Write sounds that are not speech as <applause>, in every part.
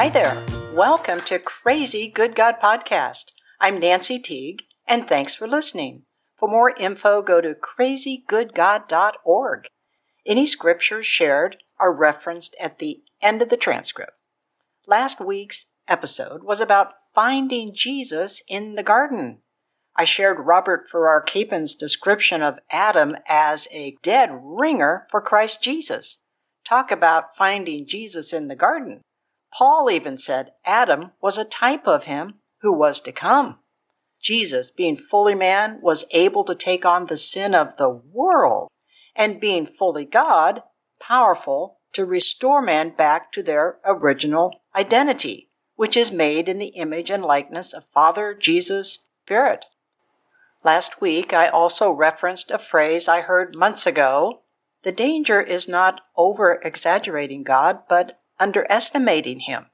Hi there. Welcome to Crazy Good God Podcast. I'm Nancy Teague, and thanks for listening. For more info, go to crazygoodgod.org. Any scriptures shared are referenced at the end of the transcript. Last week's episode was about finding Jesus in the garden. I shared Robert Farrar Capon's description of Adam as a dead ringer for Christ Jesus. Talk about finding Jesus in the garden. Paul even said Adam was a type of him who was to come. Jesus, being fully man, was able to take on the sin of the world, and being fully God, powerful to restore man back to their original identity, which is made in the image and likeness of Father, Jesus, Spirit. Last week, I also referenced a phrase I heard months ago. The danger is not over exaggerating God, but underestimating Him.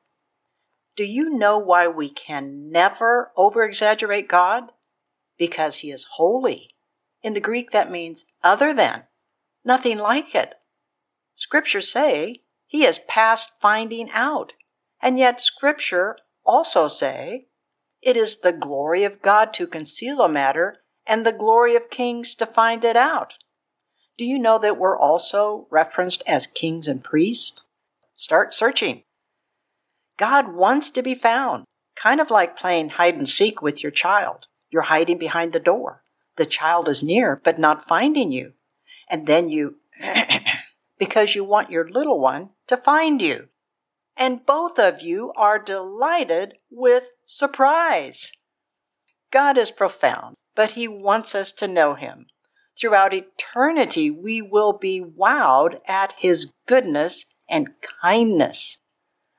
Do you know why we can never over exaggerate God? Because He is holy. In the Greek, that means other than, nothing like it. Scriptures say He is past finding out, and yet Scripture also say it is the glory of God to conceal a matter and the glory of kings to find it out. Do you know that we're also referenced as kings and priests? Start searching. God wants to be found, kind of like playing hide and seek with your child. You're hiding behind the door. The child is near, but not finding you. And then you, <clears throat> because you want your little one to find you. And both of you are delighted with surprise. God is profound, but He wants us to know Him. Throughout eternity, we will be wowed at His goodness and kindness.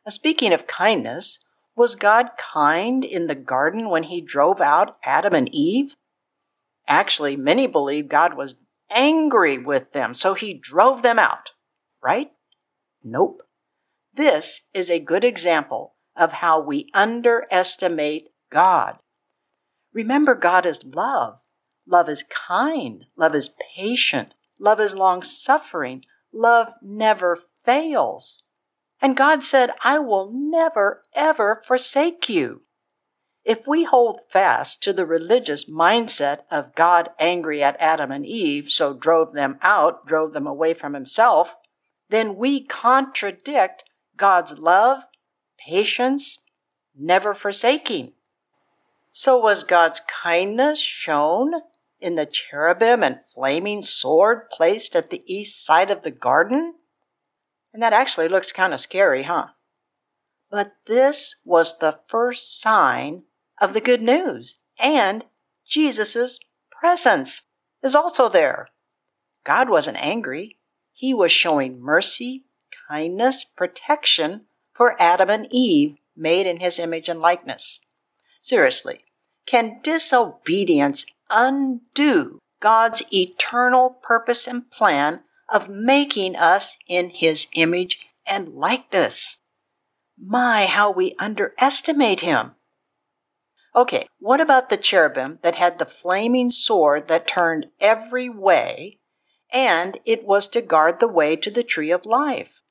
Now, speaking of kindness, was God kind in the garden when He drove out Adam and Eve? Actually, many believe God was angry with them, so He drove them out, right? Nope. This is a good example of how we underestimate God. Remember, God is love. Love is kind. Love is patient. Love is long suffering. Love never fails. And God said, I will never, ever forsake you. If we hold fast to the religious mindset of God angry at Adam and Eve, so drove them out, drove them away from himself, then we contradict God's love, patience, never forsaking. So was God's kindness shown in the cherubim and flaming sword placed at the east side of the garden? And that actually looks kind of scary, huh? But this was the first sign of the good news, and Jesus' presence is also there. God wasn't angry, He was showing mercy, kindness, protection for Adam and Eve, made in His image and likeness. Seriously, can disobedience undo God's eternal purpose and plan of making us in His image and likeness? My, how we underestimate Him. Okay, what about the cherubim that had the flaming sword that turned every way, and it was to guard the way to the tree of life?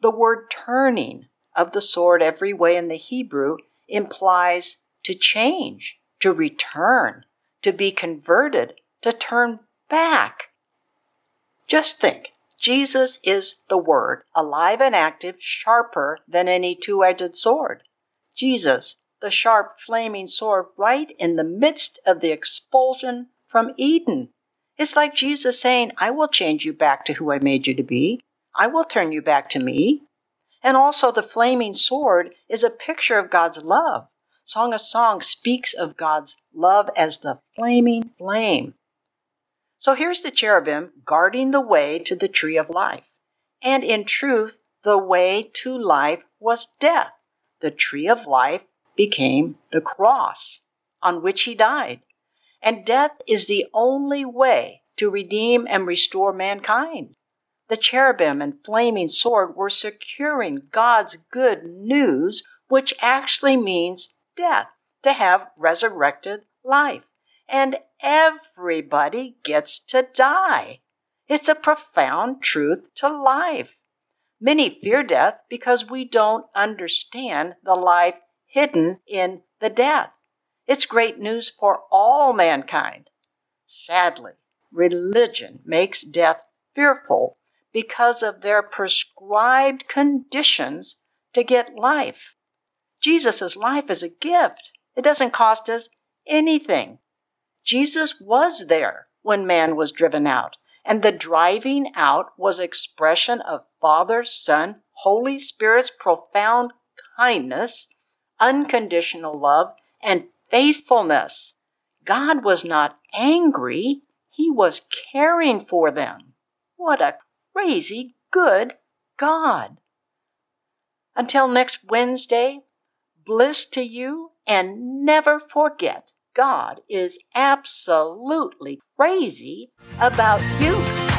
The word turning of the sword every way in the Hebrew implies to change, to return, to be converted, to turn back. Just think Jesus is the Word, alive and active, sharper than any two edged sword. Jesus, the sharp, flaming sword, right in the midst of the expulsion from Eden. It's like Jesus saying, I will change you back to who I made you to be. I will turn you back to me. And also, the flaming sword is a picture of God's love. Song of Songs speaks of God's love as the flaming flame. So here's the cherubim guarding the way to the tree of life. And in truth, the way to life was death. The tree of life became the cross on which he died. And death is the only way to redeem and restore mankind. The cherubim and flaming sword were securing God's good news, which actually means death to have resurrected life. And everybody gets to die. It's a profound truth to life. Many fear death because we don't understand the life hidden in the death. It's great news for all mankind. Sadly, religion makes death fearful because of their prescribed conditions to get life. Jesus' life is a gift. It doesn't cost us anything. Jesus was there when man was driven out, and the driving out was expression of Father, Son, Holy Spirit's profound kindness, unconditional love, and faithfulness. God was not angry, He was caring for them. What a crazy good God! Until next Wednesday, bliss to you and never forget God is absolutely crazy about you.